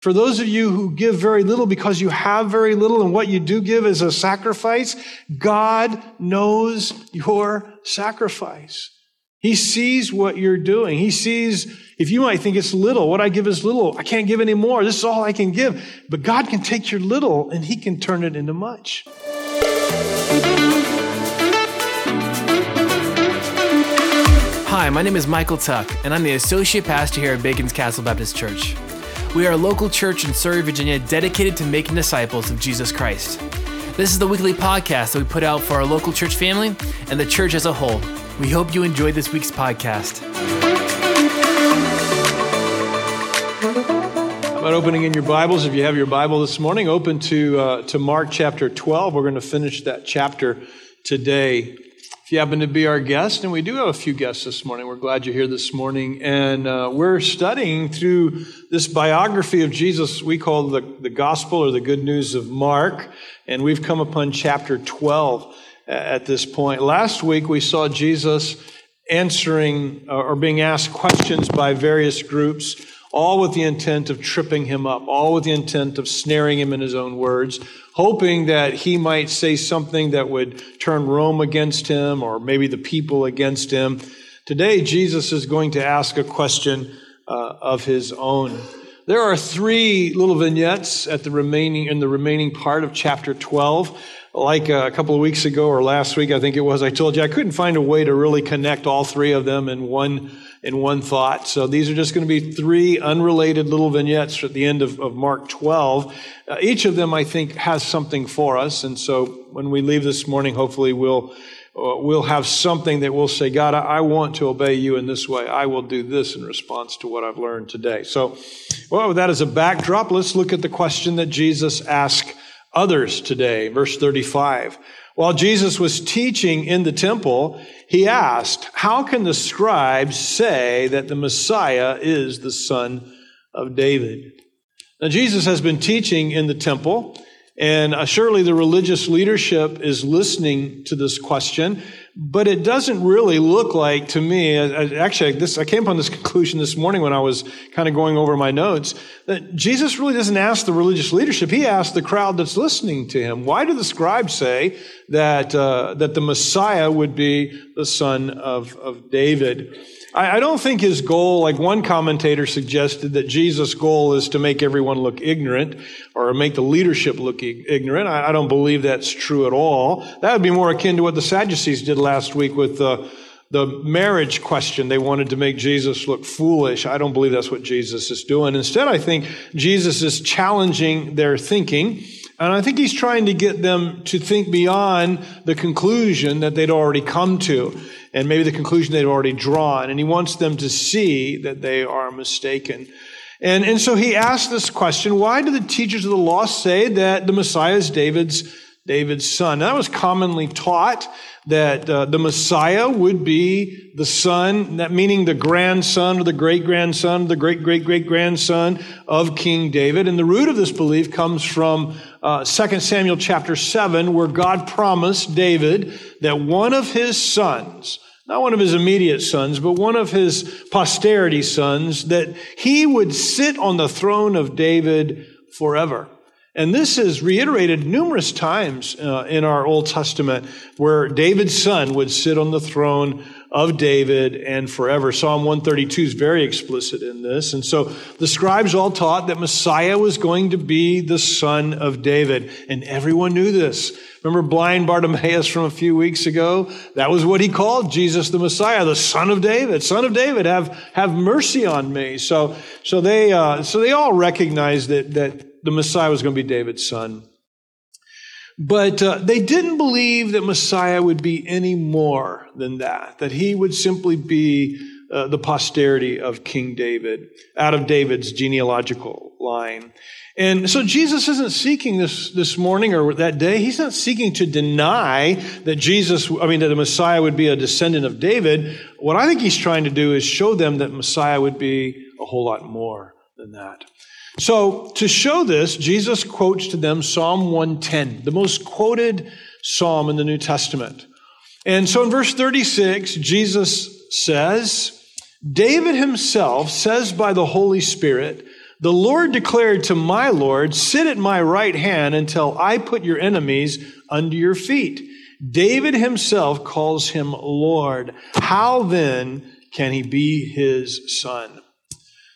For those of you who give very little because you have very little and what you do give is a sacrifice, God knows your sacrifice. He sees what you're doing. He sees, if you might think it's little, what I give is little. I can't give any more. This is all I can give. But God can take your little and He can turn it into much. Hi, my name is Michael Tuck, and I'm the Associate Pastor here at Bacon's Castle Baptist Church. We are a local church in Surry, Virginia, dedicated to making disciples of Jesus Christ. This is the weekly podcast that we put out for our local church family and the church as a whole. We hope you enjoyed this week's podcast. How about opening in your Bibles? If you have your Bible this morning, open to, uh, to Mark chapter 12. We're going to finish that chapter today. If you happen to be our guest, and we do have a few guests this morning, we're glad you're here this morning. And uh, we're studying through this biography of Jesus we call the, the Gospel or the Good News of Mark. And we've come upon chapter 12 at this point. Last week we saw Jesus answering uh, or being asked questions by various groups, all with the intent of tripping him up, all with the intent of snaring him in his own words hoping that he might say something that would turn Rome against him or maybe the people against him. Today, Jesus is going to ask a question uh, of his own. There are three little vignettes at the remaining in the remaining part of chapter 12. Like a couple of weeks ago or last week, I think it was, I told you I couldn't find a way to really connect all three of them in one in one thought. So these are just going to be three unrelated little vignettes at the end of, of Mark 12. Uh, each of them, I think, has something for us. And so when we leave this morning, hopefully we'll, uh, we'll have something that we'll say, God, I, I, want to obey you in this way. I will do this in response to what I've learned today. So, well, with that as a backdrop, let's look at the question that Jesus asked others today. Verse 35. While Jesus was teaching in the temple, he asked, How can the scribes say that the Messiah is the son of David? Now, Jesus has been teaching in the temple, and uh, surely the religious leadership is listening to this question. But it doesn't really look like to me, actually, this, I came upon this conclusion this morning when I was kind of going over my notes, that Jesus really doesn't ask the religious leadership. He asked the crowd that's listening to him. Why do the scribes say that, uh, that the Messiah would be the son of, of David? I, don't think his goal, like one commentator suggested, that Jesus' goal is to make everyone look ignorant or make the leadership look ignorant. I, I don't believe that's true at all. That would be more akin to what the Sadducees did last week with the, the marriage question. They wanted to make Jesus look foolish. I don't believe that's what Jesus is doing. Instead, I think Jesus is challenging their thinking. And I think he's trying to get them to think beyond the conclusion that they'd already come to and maybe the conclusion they'd already drawn. And he wants them to see that they are mistaken. And, and so he asked this question, why do the teachers of the law say that the Messiah is David's, David's son? That was commonly taught that uh, the Messiah would be the son, that meaning the grandson or the great grandson, the great great great grandson of King David. And the root of this belief comes from uh, 2 Samuel chapter 7, where God promised David that one of his sons, not one of his immediate sons, but one of his posterity sons, that he would sit on the throne of David forever. And this is reiterated numerous times uh, in our Old Testament where David's son would sit on the throne of David and forever. Psalm 132 is very explicit in this. And so the scribes all taught that Messiah was going to be the son of David. And everyone knew this. Remember blind Bartimaeus from a few weeks ago? That was what he called Jesus the Messiah, the son of David. Son of David, have, have mercy on me. So, so they, uh, so they all recognized that, that the Messiah was going to be David's son. But uh, they didn't believe that Messiah would be any more than that, that he would simply be uh, the posterity of King David, out of David's genealogical line. And so Jesus isn't seeking this, this morning or that day, he's not seeking to deny that Jesus, I mean, that the Messiah would be a descendant of David. What I think he's trying to do is show them that Messiah would be a whole lot more than that. So, to show this, Jesus quotes to them Psalm 110, the most quoted psalm in the New Testament. And so in verse 36, Jesus says, David himself says by the Holy Spirit, The Lord declared to my Lord, Sit at my right hand until I put your enemies under your feet. David himself calls him Lord. How then can he be his son?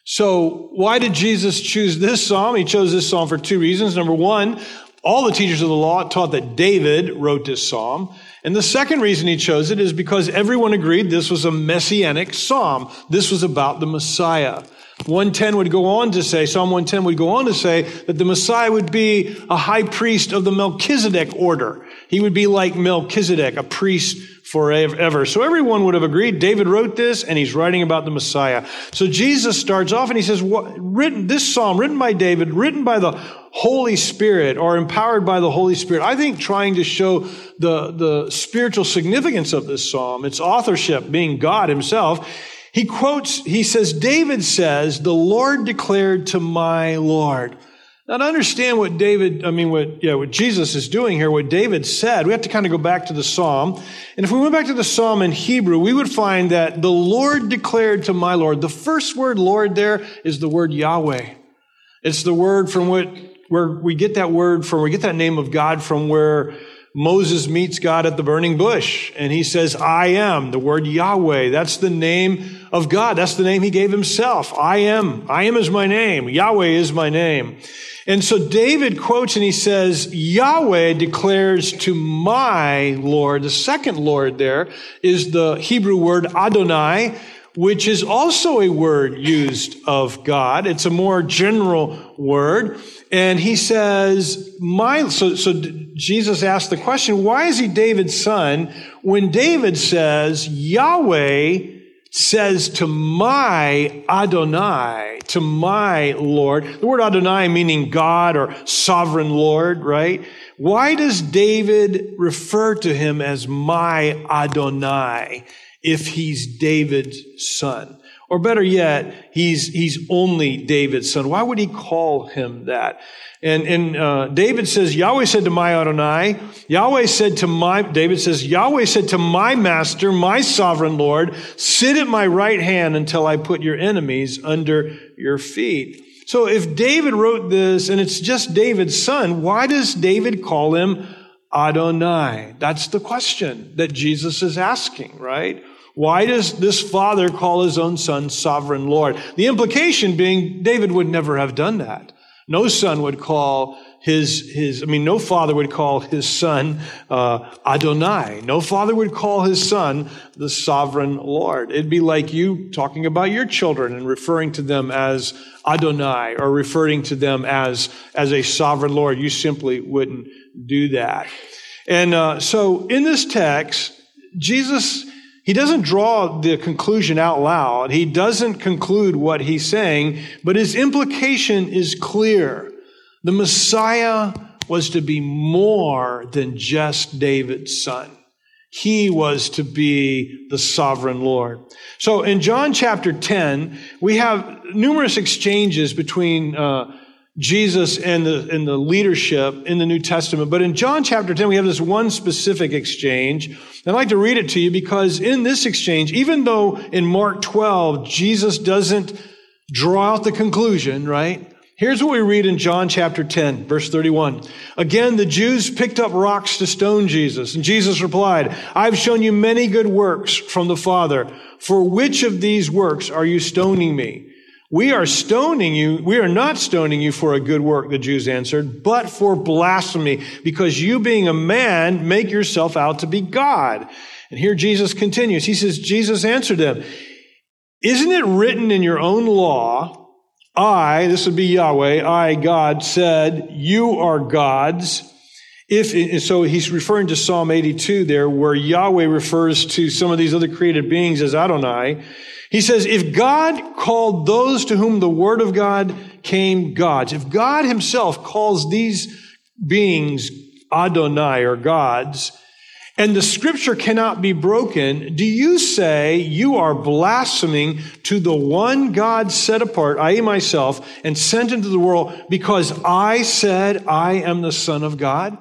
So, why did Jesus choose this psalm? He chose this psalm for two reasons. Number one, all the teachers of the law taught that David wrote this psalm. And the second reason he chose it is because everyone agreed this was a messianic psalm. This was about the Messiah. 110 would go on to say, Psalm 110 would go on to say that the Messiah would be a high priest of the Melchizedek order. He would be like Melchizedek, a priest forever. So everyone would have agreed. David wrote this and he's writing about the Messiah. So Jesus starts off and he says, what, written, this psalm written by David, written by the Holy Spirit or empowered by the Holy Spirit. I think trying to show the, the spiritual significance of this psalm, its authorship being God himself. He quotes, he says, David says, the Lord declared to my Lord. Now, to understand what David, I mean, what, yeah, what Jesus is doing here, what David said, we have to kind of go back to the psalm. And if we went back to the psalm in Hebrew, we would find that the Lord declared to my Lord. The first word Lord there is the word Yahweh. It's the word from what, where we get that word from, we get that name of God from where Moses meets God at the burning bush and he says, I am, the word Yahweh. That's the name of God. That's the name he gave himself. I am. I am is my name. Yahweh is my name. And so David quotes and he says, Yahweh declares to my Lord, the second Lord there is the Hebrew word Adonai, which is also a word used of God. It's a more general word. And he says, my, so, so Jesus asked the question, why is he David's son? When David says, Yahweh says to my Adonai, to my Lord, the word Adonai meaning God or sovereign Lord, right? Why does David refer to him as my Adonai if he's David's son? Or better yet, he's, he's only David's son. Why would he call him that? And, and uh, David says, Yahweh said to my Adonai, Yahweh said to my, David says, Yahweh said to my master, my sovereign Lord, sit at my right hand until I put your enemies under your feet. So if David wrote this and it's just David's son, why does David call him Adonai? That's the question that Jesus is asking, right? Why does this father call his own son sovereign Lord? The implication being David would never have done that. No son would call his, his, I mean, no father would call his son uh, Adonai. No father would call his son the sovereign Lord. It'd be like you talking about your children and referring to them as Adonai or referring to them as, as a sovereign Lord. You simply wouldn't do that. And uh, so in this text, Jesus he doesn't draw the conclusion out loud. He doesn't conclude what he's saying, but his implication is clear. The Messiah was to be more than just David's son. He was to be the sovereign Lord. So in John chapter 10, we have numerous exchanges between uh, Jesus and the, and the leadership in the New Testament. But in John chapter 10, we have this one specific exchange. I'd like to read it to you because in this exchange, even though in Mark 12, Jesus doesn't draw out the conclusion, right? Here's what we read in John chapter 10, verse 31. Again, the Jews picked up rocks to stone Jesus. And Jesus replied, I've shown you many good works from the Father. For which of these works are you stoning me? We are stoning you. We are not stoning you for a good work, the Jews answered, but for blasphemy, because you being a man make yourself out to be God. And here Jesus continues. He says, Jesus answered them, Isn't it written in your own law, I, this would be Yahweh, I, God, said, You are gods. If, so he's referring to Psalm 82 there, where Yahweh refers to some of these other created beings as Adonai. He says, if God called those to whom the word of God came gods, if God himself calls these beings Adonai or gods, and the scripture cannot be broken, do you say you are blaspheming to the one God set apart, I myself, and sent into the world because I said I am the Son of God?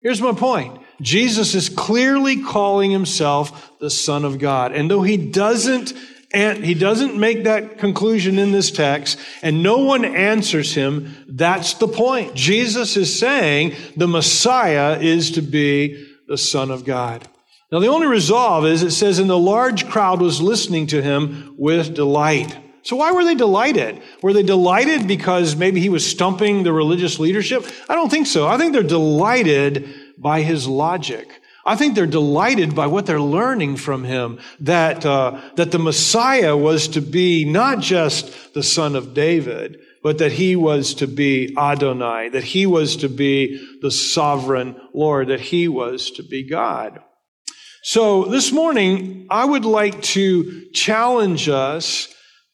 Here's my point. Jesus is clearly calling himself the Son of God. And though he doesn't and he doesn't make that conclusion in this text, and no one answers him. That's the point. Jesus is saying the Messiah is to be the Son of God. Now, the only resolve is it says, and the large crowd was listening to him with delight. So, why were they delighted? Were they delighted because maybe he was stumping the religious leadership? I don't think so. I think they're delighted by his logic. I think they're delighted by what they're learning from him that, uh, that the Messiah was to be not just the son of David, but that he was to be Adonai, that he was to be the sovereign Lord, that he was to be God. So this morning, I would like to challenge us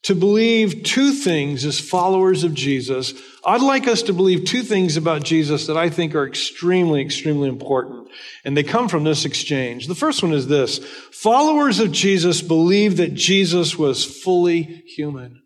to believe two things as followers of Jesus. I'd like us to believe two things about Jesus that I think are extremely, extremely important. And they come from this exchange. The first one is this. Followers of Jesus believe that Jesus was fully human.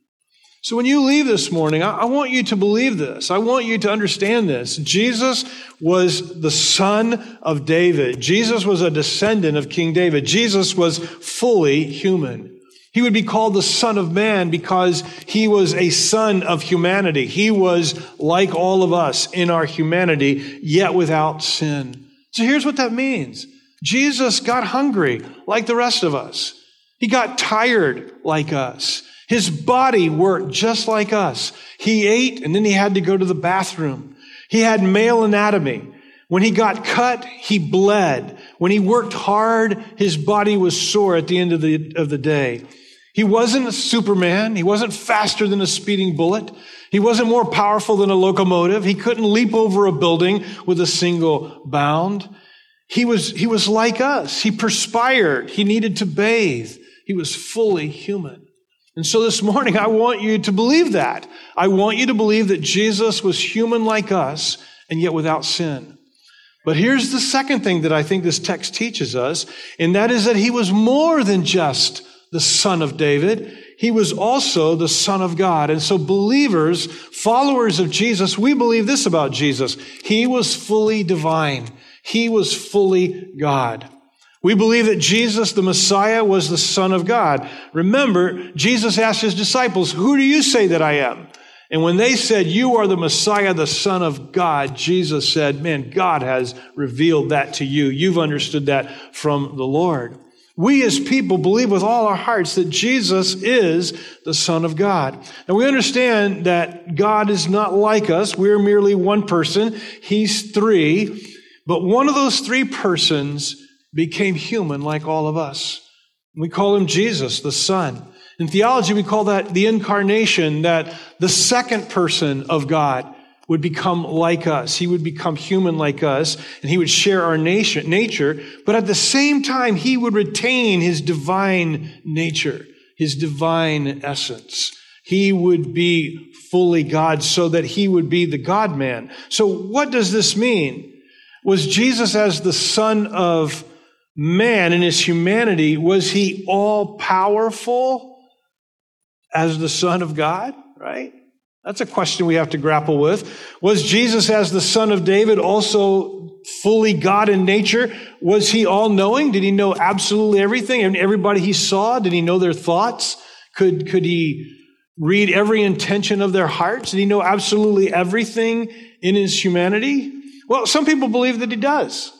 So when you leave this morning, I, want you to believe this. I want you to understand this. Jesus was the son of David. Jesus was a descendant of King David. Jesus was fully human. He would be called the Son of Man because he was a son of humanity. He was like all of us in our humanity, yet without sin. So here's what that means Jesus got hungry like the rest of us, he got tired like us. His body worked just like us. He ate and then he had to go to the bathroom. He had male anatomy. When he got cut, he bled. When he worked hard, his body was sore at the end of the, of the day. He wasn't a Superman. He wasn't faster than a speeding bullet. He wasn't more powerful than a locomotive. He couldn't leap over a building with a single bound. He was, he was like us. He perspired. He needed to bathe. He was fully human. And so this morning, I want you to believe that. I want you to believe that Jesus was human like us and yet without sin. But here's the second thing that I think this text teaches us, and that is that he was more than just the son of David. He was also the son of God. And so believers, followers of Jesus, we believe this about Jesus. He was fully divine. He was fully God. We believe that Jesus, the Messiah, was the Son of God. Remember, Jesus asked his disciples, Who do you say that I am? And when they said, You are the Messiah, the Son of God, Jesus said, Man, God has revealed that to you. You've understood that from the Lord. We as people believe with all our hearts that Jesus is the Son of God. And we understand that God is not like us. We're merely one person. He's three. But one of those three persons became human like all of us. We call him Jesus, the Son. In theology, we call that the incarnation, that the second person of God would become like us. He would become human like us, and he would share our nation, nature, but at the same time, he would retain his divine nature, his divine essence. He would be fully God so that he would be the God man. So what does this mean? Was Jesus as the son of man in his humanity, was he all powerful as the son of God? Right? That's a question we have to grapple with. Was Jesus, as the son of David, also fully God in nature? Was he all knowing? Did he know absolutely everything? And everybody he saw, did he know their thoughts? Could, could he read every intention of their hearts? Did he know absolutely everything in his humanity? Well, some people believe that he does,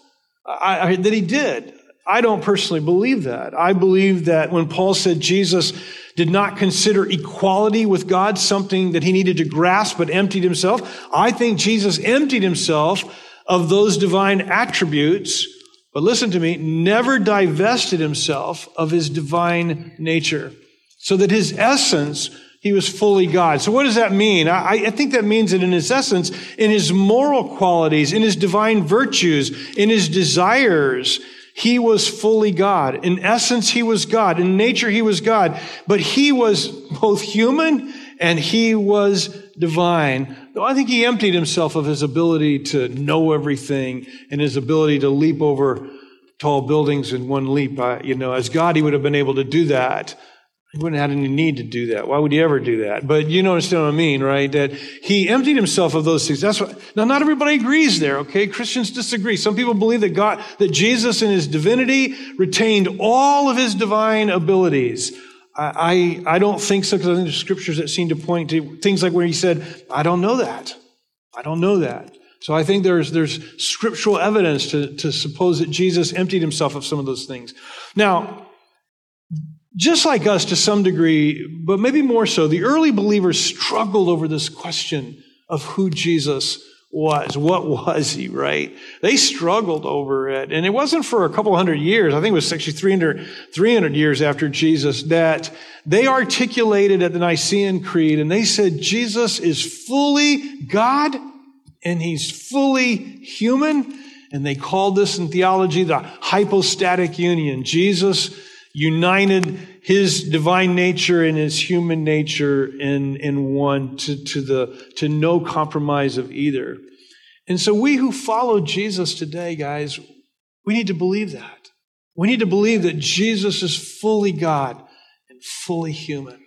I, I, that he did. I don't personally believe that. I believe that when Paul said Jesus did not consider equality with God something that he needed to grasp, but emptied himself, I think Jesus emptied himself of those divine attributes, but listen to me, never divested himself of his divine nature, so that his essence he was fully God. So what does that mean? I, I, think that means that in his essence, in his moral qualities, in his divine virtues, in his desires, he was fully God. In essence, he was God. In nature, he was God. But he was both human and he was divine. Though I think he emptied himself of his ability to know everything and his ability to leap over tall buildings in one leap. you know, as God, he would have been able to do that. He wouldn't have had any need to do that. Why would he ever do that? But you understand what I mean, right? That he emptied himself of those things. That's what, now not everybody agrees there, okay? Christians disagree. Some people believe that God, that Jesus in his divinity retained all of his divine abilities. I, I, I don't think so because I think there's scriptures that seem to point to things like where he said, I don't know that. I don't know that. So I think there's, there's scriptural evidence to, to suppose that Jesus emptied himself of some of those things. Now, just like us to some degree, but maybe more so, the early believers struggled over this question of who Jesus was. What was he, right? They struggled over it. And it wasn't for a couple hundred years. I think it was actually 300, 300 years after Jesus that they articulated at the Nicene Creed and they said Jesus is fully God and he's fully human. And they called this in theology the hypostatic union. Jesus united his divine nature and his human nature in, in one to, to, the, to no compromise of either. And so we who follow Jesus today, guys, we need to believe that. We need to believe that Jesus is fully God and fully human.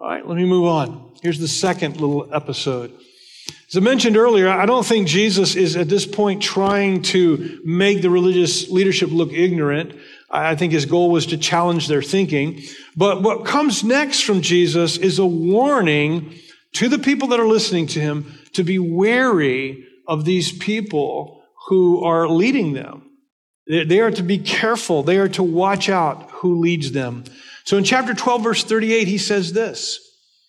All right, let me move on. Here's the second little episode. As I mentioned earlier, I don't think Jesus is at this point trying to make the religious leadership look ignorant. I think his goal was to challenge their thinking. But what comes next from Jesus is a warning to the people that are listening to him to be wary of these people who are leading them. They are to be careful. They are to watch out who leads them. So in chapter 12, verse 38, he says this.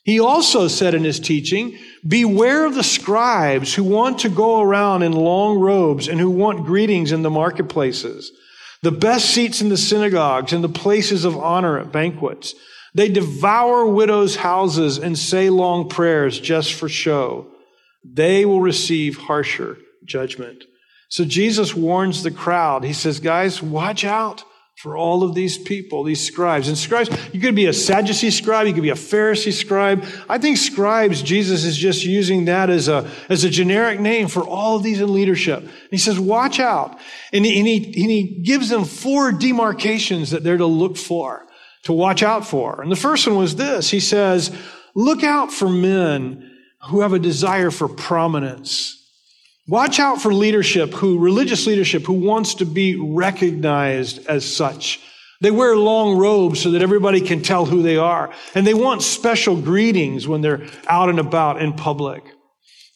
He also said in his teaching, Beware of the scribes who want to go around in long robes and who want greetings in the marketplaces, the best seats in the synagogues and the places of honor at banquets. They devour widows' houses and say long prayers just for show. They will receive harsher judgment. So Jesus warns the crowd. He says, Guys, watch out for all of these people, these scribes. And scribes, you could be a Sadducee scribe, you could be a Pharisee scribe. I think scribes, Jesus is just using that as a, as a generic name for all of these in leadership. And he says, watch out. And he, and he, and he gives them four demarcations that they're to look for, to watch out for. And the first one was this. He says, look out for men who have a desire for prominence Watch out for leadership who, religious leadership who wants to be recognized as such. They wear long robes so that everybody can tell who they are. And they want special greetings when they're out and about in public.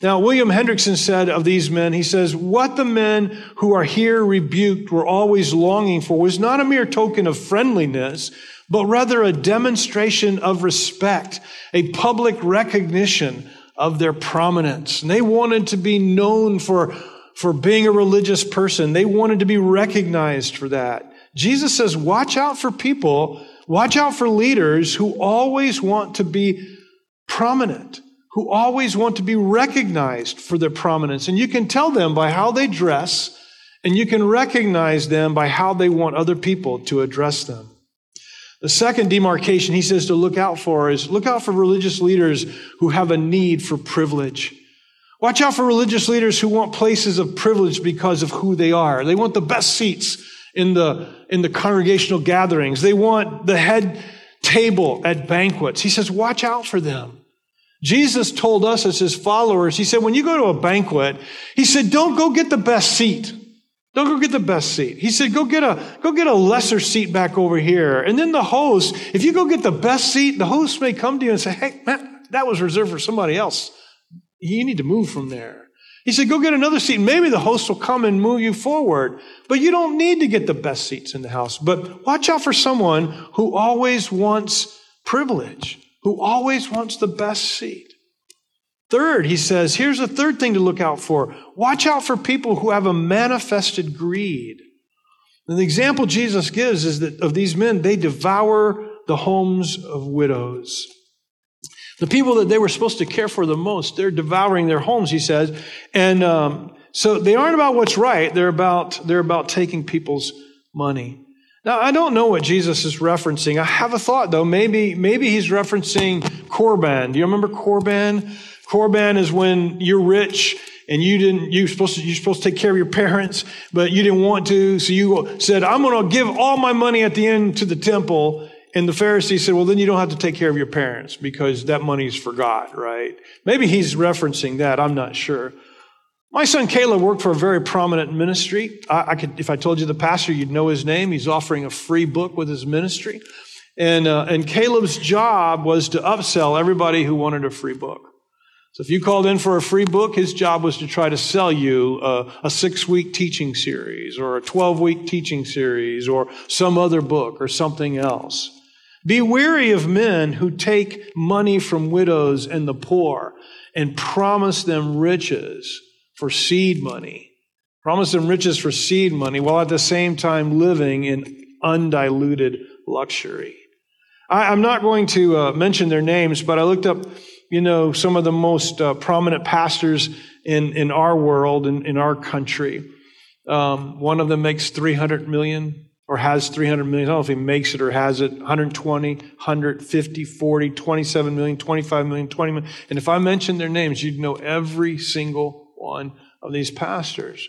Now, William Hendriksen said of these men, he says, what the men who are here rebuked were always longing for was not a mere token of friendliness, but rather a demonstration of respect, a public recognition of their prominence. And they wanted to be known for, for being a religious person. They wanted to be recognized for that. Jesus says, watch out for people, watch out for leaders who always want to be prominent, who always want to be recognized for their prominence. And you can tell them by how they dress, and you can recognize them by how they want other people to address them. The second demarcation he says to look out for is look out for religious leaders who have a need for privilege. Watch out for religious leaders who want places of privilege because of who they are. They want the best seats in the, in the congregational gatherings. They want the head table at banquets. He says, watch out for them. Jesus told us as his followers, he said, when you go to a banquet, he said, don't go get the best seat. Don't go get the best seat. He said, go get a, go get a lesser seat back over here. And then the host, if you go get the best seat, the host may come to you and say, hey, man, that was reserved for somebody else. You need to move from there. He said, go get another seat. Maybe the host will come and move you forward. But you don't need to get the best seats in the house. But watch out for someone who always wants privilege, who always wants the best seat. Third, he says, here's a third thing to look out for. Watch out for people who have a manifested greed. And the example Jesus gives is that of these men, they devour the homes of widows. The people that they were supposed to care for the most, they're devouring their homes, he says. And um, so they aren't about what's right, they're about, they're about taking people's money. Now, I don't know what Jesus is referencing. I have a thought, though. Maybe, maybe he's referencing Corban. Do you remember Korban? Korban is when you're rich and you didn't, you're supposed to, you're supposed to take care of your parents, but you didn't want to. So you said, I'm going to give all my money at the end to the temple. And the Pharisee said, well, then you don't have to take care of your parents because that money's for God, right? Maybe he's referencing that. I'm not sure. My son Caleb worked for a very prominent ministry. I, I could, if I told you the pastor, you'd know his name. He's offering a free book with his ministry. And, uh, and Caleb's job was to upsell everybody who wanted a free book. So if you called in for a free book, his job was to try to sell you a, a six week teaching series or a 12 week teaching series or some other book or something else. Be weary of men who take money from widows and the poor and promise them riches for seed money. Promise them riches for seed money while at the same time living in undiluted luxury. I, am not going to uh, mention their names, but I looked up you know, some of the most uh, prominent pastors in, in our world, in, in our country. Um, one of them makes 300 million or has 300 million. I don't know if he makes it or has it. 120, 150, 40, 27 million, 25 million, 20 million. And if I mentioned their names, you'd know every single one of these pastors.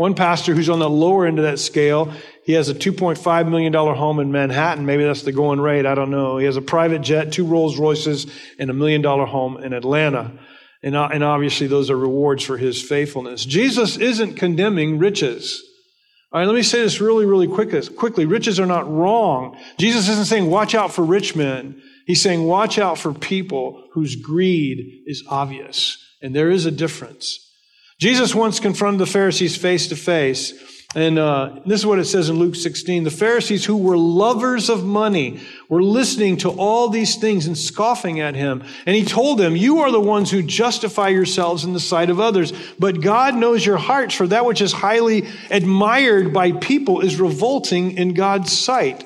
One pastor who's on the lower end of that scale, he has a $2.5 million home in Manhattan. Maybe that's the going rate. I don't know. He has a private jet, two Rolls Royces, and a million dollar home in Atlanta. And, uh, and obviously, those are rewards for his faithfulness. Jesus isn't condemning riches. All right, let me say this really, really quick, quickly. Riches are not wrong. Jesus isn't saying, watch out for rich men. He's saying, watch out for people whose greed is obvious. And there is a difference. Jesus once confronted the Pharisees face to face. And uh, this is what it says in Luke 16. The Pharisees, who were lovers of money, were listening to all these things and scoffing at him. And he told them, You are the ones who justify yourselves in the sight of others. But God knows your hearts, for that which is highly admired by people is revolting in God's sight.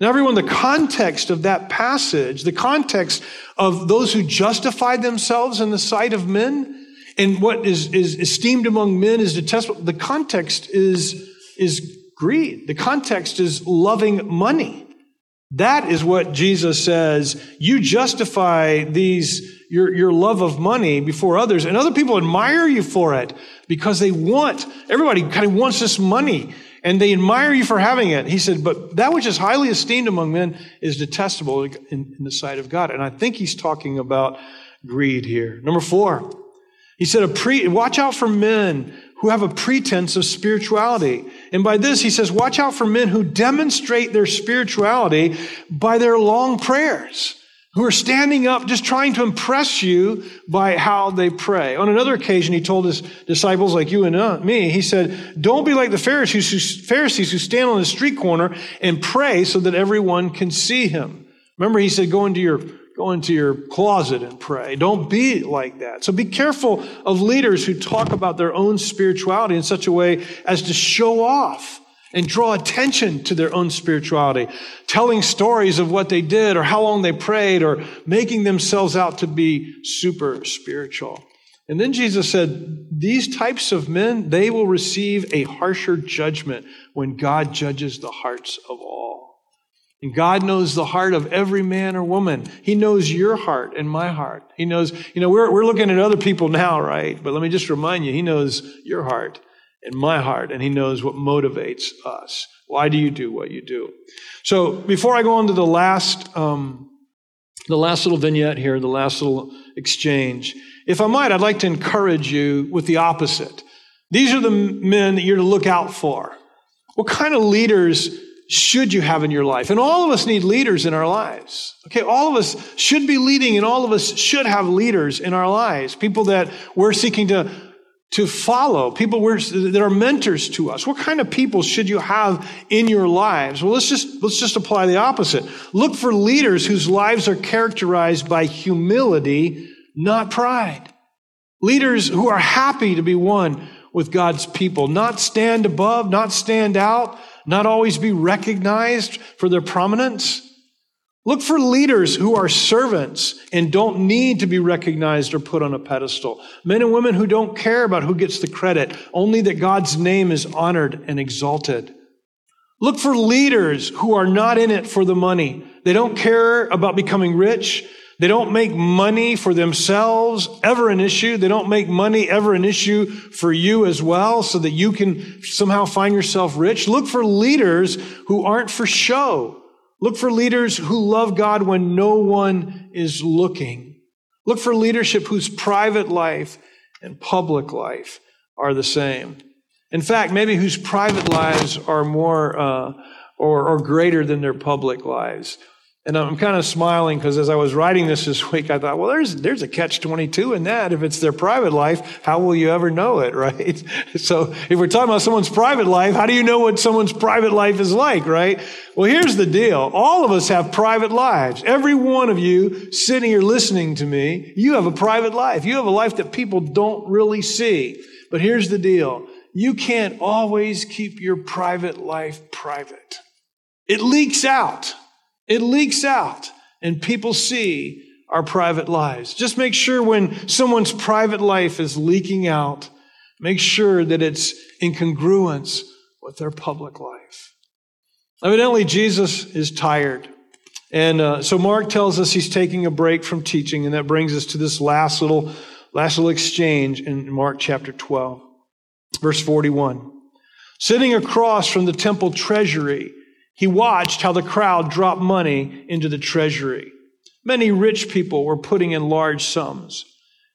Now, everyone, the context of that passage, the context of those who justified themselves in the sight of men, and what is, is esteemed among men is detestable. The context is, is greed. The context is loving money. That is what Jesus says. You justify these, your, your love of money before others, and other people admire you for it because they want, everybody kind of wants this money and they admire you for having it. He said, but that which is highly esteemed among men is detestable in, in the sight of God. And I think he's talking about greed here. Number four, he said, pre- watch out for men who have a pretense of spirituality. And by this, he says, watch out for men who demonstrate their spirituality by their long prayers, who are standing up just trying to impress you by how they pray. On another occasion, he told his disciples, like you and uh, me, he said, don't be like the Pharisees who, Pharisees who stand on the street corner and pray so that everyone can see him. Remember, he said, go into your go into your closet and pray. Don't be like that. So be careful of leaders who talk about their own spirituality in such a way as to show off and draw attention to their own spirituality, telling stories of what they did or how long they prayed or making themselves out to be super spiritual. And then Jesus said, these types of men, they will receive a harsher judgment when God judges the hearts of all. And God knows the heart of every man or woman. He knows your heart and my heart. He knows, you know, we're, we're looking at other people now, right? But let me just remind you, He knows your heart and my heart, and He knows what motivates us. Why do you do what you do? So before I go on to the last, um, the last little vignette here, the last little exchange, if I might, I'd like to encourage you with the opposite. These are the men that you're to look out for. What kind of leaders should you have in your life? And all of us need leaders in our lives. Okay, all of us should be leading and all of us should have leaders in our lives. People that we're seeking to, to follow, people that are mentors to us. What kind of people should you have in your lives? Well, let's just, let's just apply the opposite. Look for leaders whose lives are characterized by humility, not pride. Leaders who are happy to be one with God's people, not stand above, not stand out, not always be recognized for their prominence. Look for leaders who are servants and don't need to be recognized or put on a pedestal. Men and women who don't care about who gets the credit, only that God's name is honored and exalted. Look for leaders who are not in it for the money. They don't care about becoming rich. They don't make money for themselves ever an issue. They don't make money ever an issue for you as well so that you can somehow find yourself rich. Look for leaders who aren't for show. Look for leaders who love God when no one is looking. Look for leadership whose private life and public life are the same. In fact, maybe whose private lives are more uh, or, or greater than their public lives. And I'm kind of smiling because as I was writing this this week, I thought, well, there's, there's a catch 22 in that. If it's their private life, how will you ever know it, right? So if we're talking about someone's private life, how do you know what someone's private life is like, right? Well, here's the deal. All of us have private lives. Every one of you sitting here listening to me, you have a private life. You have a life that people don't really see. But here's the deal. You can't always keep your private life private. It leaks out. It leaks out and people see our private lives. Just make sure when someone's private life is leaking out, make sure that it's in congruence with their public life. Evidently, Jesus is tired. And uh, so Mark tells us he's taking a break from teaching, and that brings us to this last little, last little exchange in Mark chapter 12, verse 41. Sitting across from the temple treasury, he watched how the crowd dropped money into the treasury. Many rich people were putting in large sums.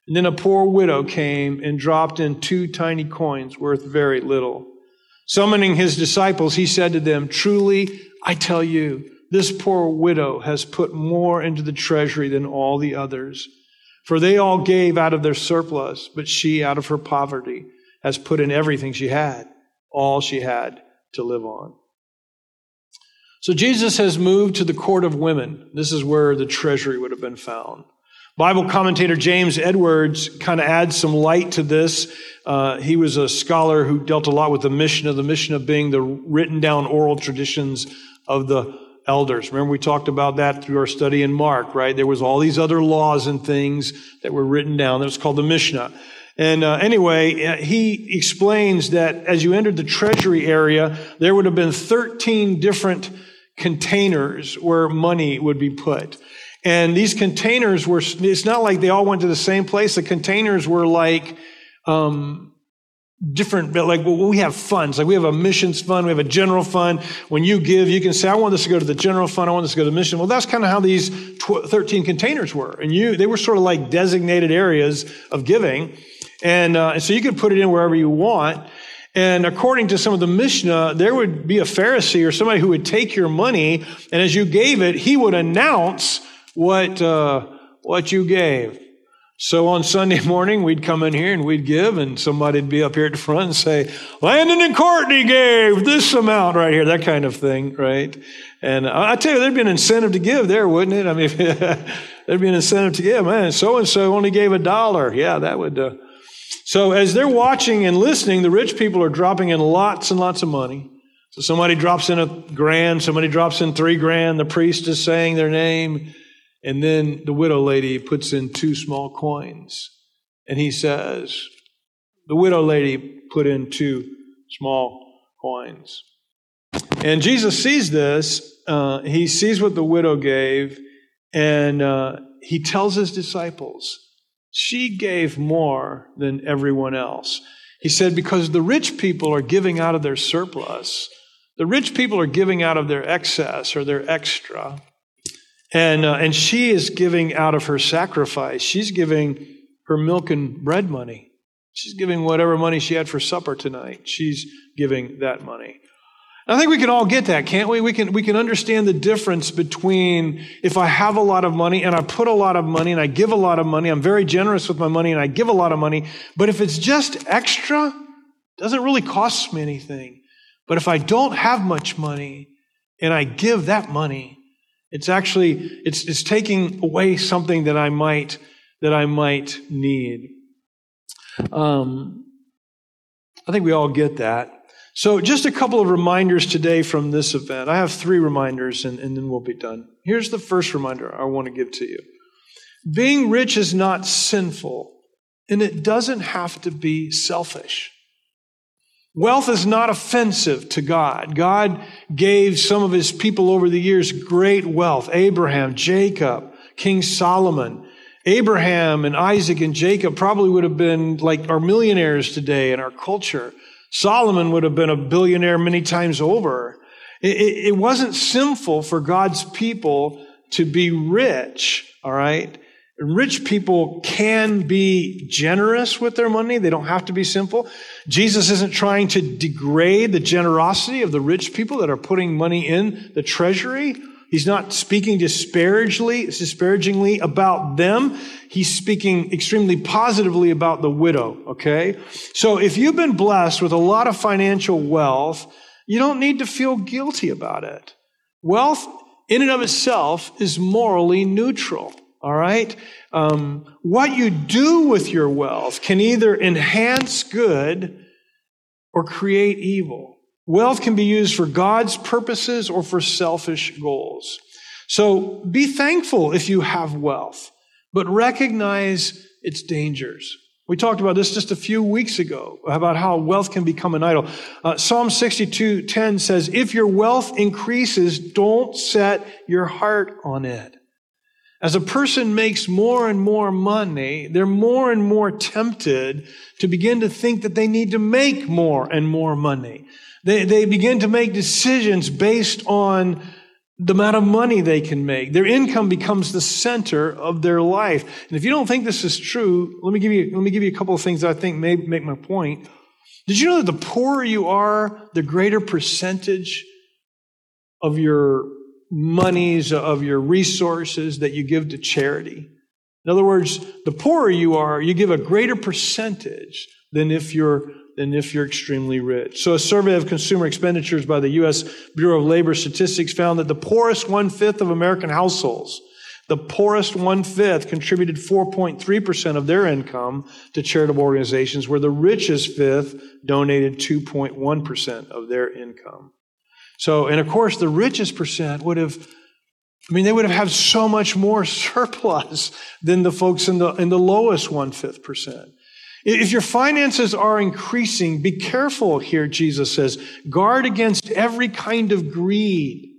And then a poor widow came and dropped in two tiny coins worth very little. Summoning his disciples, he said to them, Truly, I tell you, this poor widow has put more into the treasury than all the others. For they all gave out of their surplus, but she, out of her poverty, has put in everything she had, all she had to live on. So Jesus has moved to the court of women. This is where the treasury would have been found. Bible commentator James Edwards kind of adds some light to this. Uh, he was a scholar who dealt a lot with the Mishnah of the Mishnah of being the written down oral traditions of the elders. Remember, we talked about that through our study in Mark, right? There was all these other laws and things that were written down. That was called the Mishnah. And uh, anyway, uh, he explains that as you entered the treasury area, there would have been 13 different containers where money would be put. And these containers were, it's not like they all went to the same place. The containers were like, um, different, like well, we have funds. Like we have a missions fund, we have a general fund. When you give, you can say, I want this to go to the general fund, I want this to go to the mission. Well, that's kind of how these 13 containers were. And you, they were sort of like designated areas of giving. And, uh, so you could put it in wherever you want. And according to some of the Mishnah, there would be a Pharisee or somebody who would take your money, and as you gave it, he would announce what, uh, what you gave. So on Sunday morning, we'd come in here and we'd give, and somebody'd be up here at the front and say, Landon and Courtney gave this amount right here, that kind of thing, right? And I tell you, there'd be an incentive to give there, wouldn't it? I mean, there'd be an incentive to give. Man, so and so only gave a dollar. Yeah, that would. Uh, so as they're watching and listening, the rich people are dropping in lots and lots of money. So somebody drops in a grand, somebody drops in three grand, the priest is saying their name, and then the widow lady puts in two small coins. And he says, the widow lady put in two small coins. And Jesus sees this. Uh, he sees what the widow gave, and uh, he tells his disciples, she gave more than everyone else. He said, because the rich people are giving out of their surplus. The rich people are giving out of their excess or their extra. And, uh, and she is giving out of her sacrifice. She's giving her milk and bread money. She's giving whatever money she had for supper tonight. She's giving that money. I think we can all get that, can't we? We can, we can understand the difference between if I have a lot of money and I put a lot of money and I give a lot of money, I'm very generous with my money and I give a lot of money, but if it's just extra, doesn't really cost me anything. But if I don't have much money and I give that money, it's actually, it's, it's taking away something that I might, that I might need. Um, I think we all get that. So, just a couple of reminders today from this event. I have three reminders and, and, then we'll be done. Here's the first reminder I want to give to you Being rich is not sinful, and it doesn't have to be selfish. Wealth is not offensive to God. God gave some of his people over the years great wealth Abraham, Jacob, King Solomon. Abraham and Isaac and Jacob probably would have been like our millionaires today in our culture. Solomon would have been a billionaire many times over. It, it, wasn't sinful for God's people to be rich, all right? Rich people can be generous with their money. They don't have to be simple. Jesus isn't trying to degrade the generosity of the rich people that are putting money in the treasury. He's not speaking disparagingly, disparagingly about them. He's speaking extremely positively about the widow, okay? So if you've been blessed with a lot of financial wealth, you don't need to feel guilty about it. Wealth in and of itself is morally neutral, all right? Um, what you do with your wealth can either enhance good or create evil. Wealth can be used for God's purposes or for selfish goals. So be thankful if you have wealth, but recognize its dangers. We talked about this just a few weeks ago about how wealth can become an idol. Uh, Psalm 62:10 says, "If your wealth increases, don't set your heart on it." As a person makes more and more money, they're more and more tempted to begin to think that they need to make more and more money. They, they begin to make decisions based on the amount of money they can make. Their income becomes the center of their life. And if you don't think this is true, let me give you, let me give you a couple of things that I think may make my point. Did you know that the poorer you are, the greater percentage of your monies, of your resources that you give to charity? In other words, the poorer you are, you give a greater percentage than if you're than if you're extremely rich. So a survey of consumer expenditures by the U.S. Bureau of Labor Statistics found that the poorest one-fifth of American households, the poorest one-fifth contributed 4.3% of their income to charitable organizations, where the richest fifth donated 2.1% of their income. So, and of course, the richest percent would have I mean, they would have had so much more surplus than the folks in the, in the lowest one fifth percent. If your finances are increasing, be careful here, Jesus says. Guard against every kind of greed.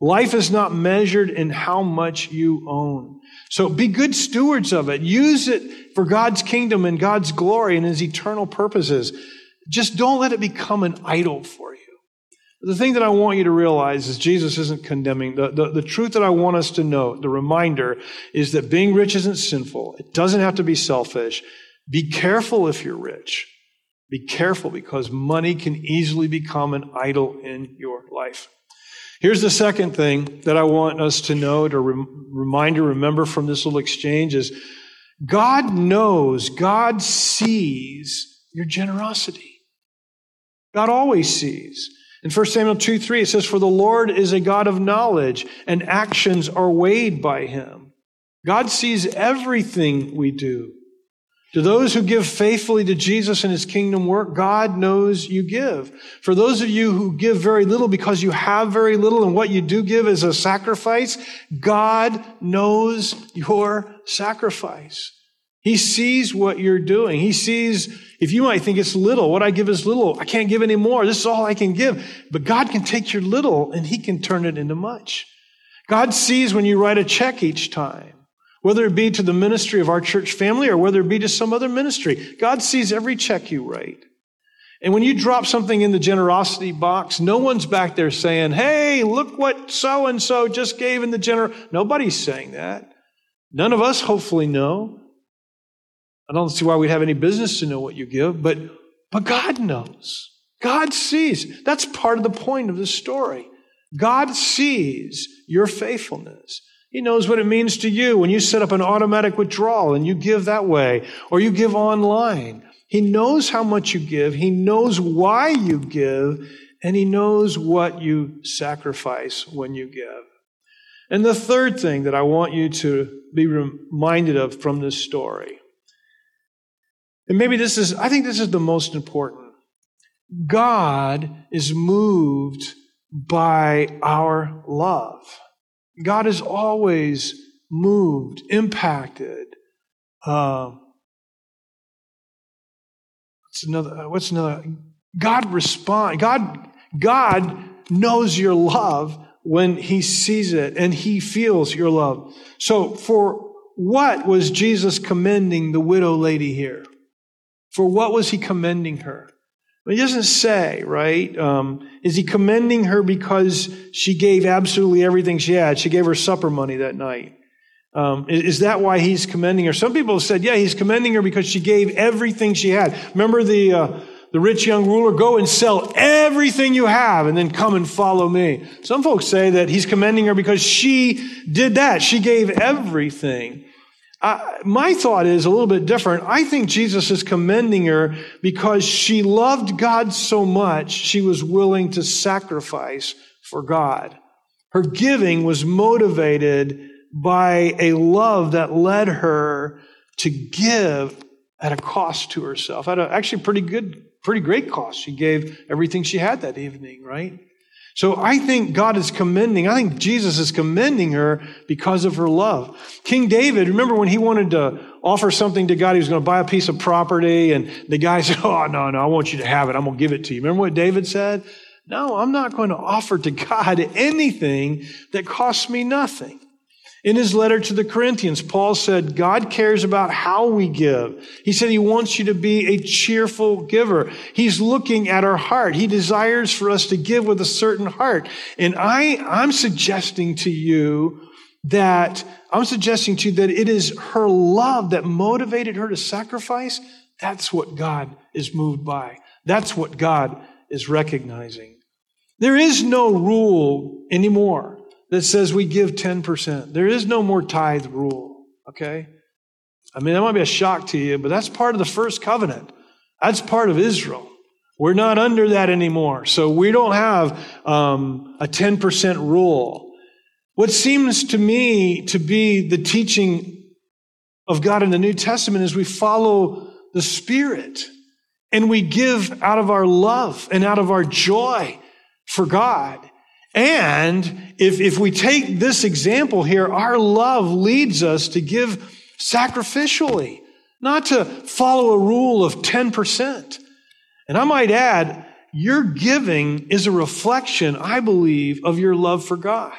Life is not measured in how much you own. So be good stewards of it. Use it for God's kingdom and God's glory and his eternal purposes. Just don't let it become an idol for you. The thing that I want you to realize is Jesus isn't condemning. The, the, the, truth that I want us to know, the reminder, is that being rich isn't sinful. It doesn't have to be selfish. Be careful if you're rich. Be careful because money can easily become an idol in your life. Here's the second thing that I want us to know, to rem- remind or remember from this little exchange is God knows, God sees your generosity. God always sees. In 1 Samuel 2 3, it says, For the Lord is a God of knowledge, and actions are weighed by him. God sees everything we do. To those who give faithfully to Jesus and his kingdom work, God knows you give. For those of you who give very little because you have very little and what you do give is a sacrifice, God knows your sacrifice. He sees what you're doing. He sees, if you might think it's little, what I give is little. I can't give any more. This is all I can give. But God can take your little and he can turn it into much. God sees when you write a check each time whether it be to the ministry of our church family or whether it be to some other ministry. God sees every check you write. And when you drop something in the generosity box, no one's back there saying, Hey, look what so and so just gave in the general. Nobody's saying that. None of us hopefully know. I don't see why we'd have any business to know what you give, but, but God knows. God sees. That's part of the point of the story. God sees your faithfulness. He knows what it means to you when you set up an automatic withdrawal and you give that way or you give online. He knows how much you give. He knows why you give and he knows what you sacrifice when you give. And the third thing that I want you to be reminded of from this story, and maybe this is, I think this is the most important. God is moved by our love. God is always moved, impacted. Uh, what's another? What's another? God respond. God, God knows your love when He sees it, and He feels your love. So, for what was Jesus commending the widow lady here? For what was He commending her? He doesn't say, right? Um, is he commending her because she gave absolutely everything she had? She gave her supper money that night. Um, is, is, that why he's commending her? Some people have said, yeah, he's commending her because she gave everything she had. Remember the, uh, the rich young ruler, go and sell everything you have and then come and follow me. Some folks say that he's commending her because she did that. She gave everything. Uh, my thought is a little bit different. I think Jesus is commending her because she loved God so much, she was willing to sacrifice for God. Her giving was motivated by a love that led her to give at a cost to herself, at a actually pretty good, pretty great cost. She gave everything she had that evening, right? So I think God is commending, I think Jesus is commending her because of her love. King David, remember when he wanted to offer something to God, he was going to buy a piece of property, and the guy said, Oh, no, no, I want you to have it. I'm going to give it to you. Remember what David said? No, I'm not going to offer to God anything that costs me nothing. In his letter to the Corinthians, Paul said, God cares about how we give. He said he wants you to be a cheerful giver. He's looking at our heart. He desires for us to give with a certain heart. And I, I'm suggesting to you that, I'm suggesting to you that it is her love that motivated her to sacrifice. That's what God is moved by. That's what God is recognizing. There is no rule anymore that says we give 10%. There is no more tithe rule, okay? I mean, that might be a shock to you, but that's part of the first covenant. That's part of Israel. We're not under that anymore. So we don't have um, a 10% rule. What seems to me to be the teaching of God in the New Testament is we follow the Spirit and we give out of our love and out of our joy for God. And if, if we take this example here, our love leads us to give sacrificially, not to follow a rule of 10%. And I might add, your giving is a reflection, I believe, of your love for God.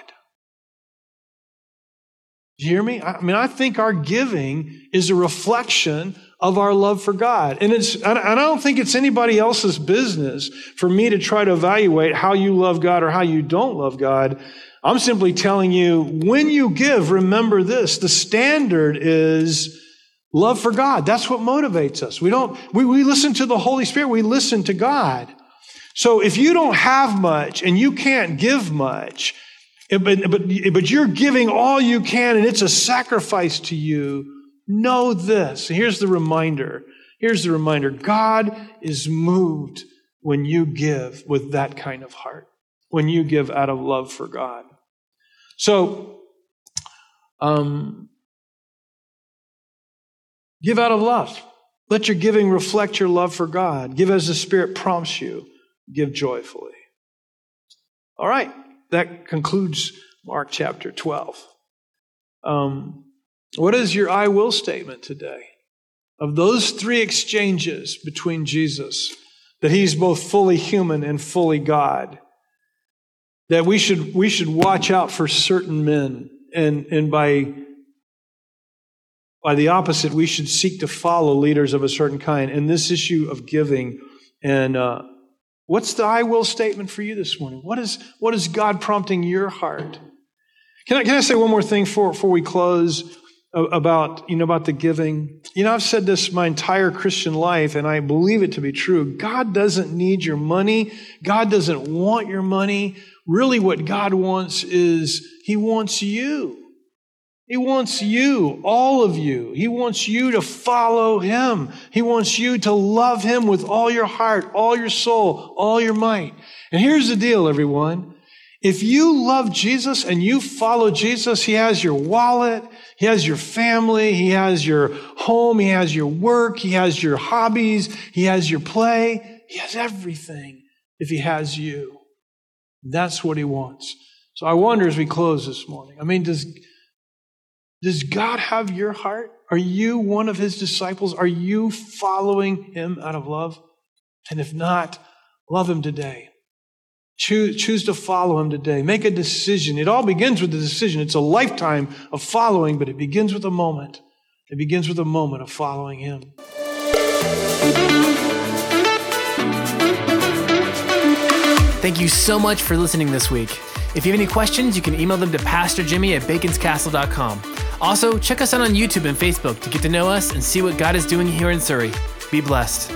Do you hear me? I mean, I think our giving is a reflection of our love for God. And it's, I don't think it's anybody else's business for me to try to evaluate how you love God or how you don't love God. I'm simply telling you, when you give, remember this. The standard is love for God. That's what motivates us. We don't, we, we listen to the Holy Spirit. We listen to God. So if you don't have much and you can't give much, eh, but, but, but you're giving all you can and it's a sacrifice to you, Know this. Here's the reminder. Here's the reminder God is moved when you give with that kind of heart, when you give out of love for God. So, um, give out of love. Let your giving reflect your love for God. Give as the Spirit prompts you. Give joyfully. All right, that concludes Mark chapter 12. Um, what is your I will statement today? Of those three exchanges between Jesus, that he's both fully human and fully God, that we should, we should watch out for certain men, and, and by, by the opposite, we should seek to follow leaders of a certain kind. And this issue of giving, and uh, what's the I will statement for you this morning? What is, what is God prompting your heart? Can I, can I say one more thing before, before we close? About, you know, about the giving. You know, I've said this my entire Christian life, and I believe it to be true. God doesn't need your money. God doesn't want your money. Really, what God wants is He wants you. He wants you, all of you. He wants you to follow Him. He wants you to love Him with all your heart, all your soul, all your might. And here's the deal, everyone. If you love Jesus and you follow Jesus, He has your wallet, He has your family, He has your home, He has your work, He has your hobbies, He has your play, He has everything if He has you. That's what He wants. So I wonder as we close this morning, I mean, does, does God have your heart? Are you one of His disciples? Are you following Him out of love? And if not, love Him today. Choose, choose to follow him today. Make a decision. It all begins with a decision. It's a lifetime of following, but it begins with a moment. It begins with a moment of following him. Thank you so much for listening this week. If you have any questions, you can email them to Pastor Jimmy at baconscastle.com. Also, check us out on YouTube and Facebook to get to know us and see what God is doing here in Surry. Be blessed.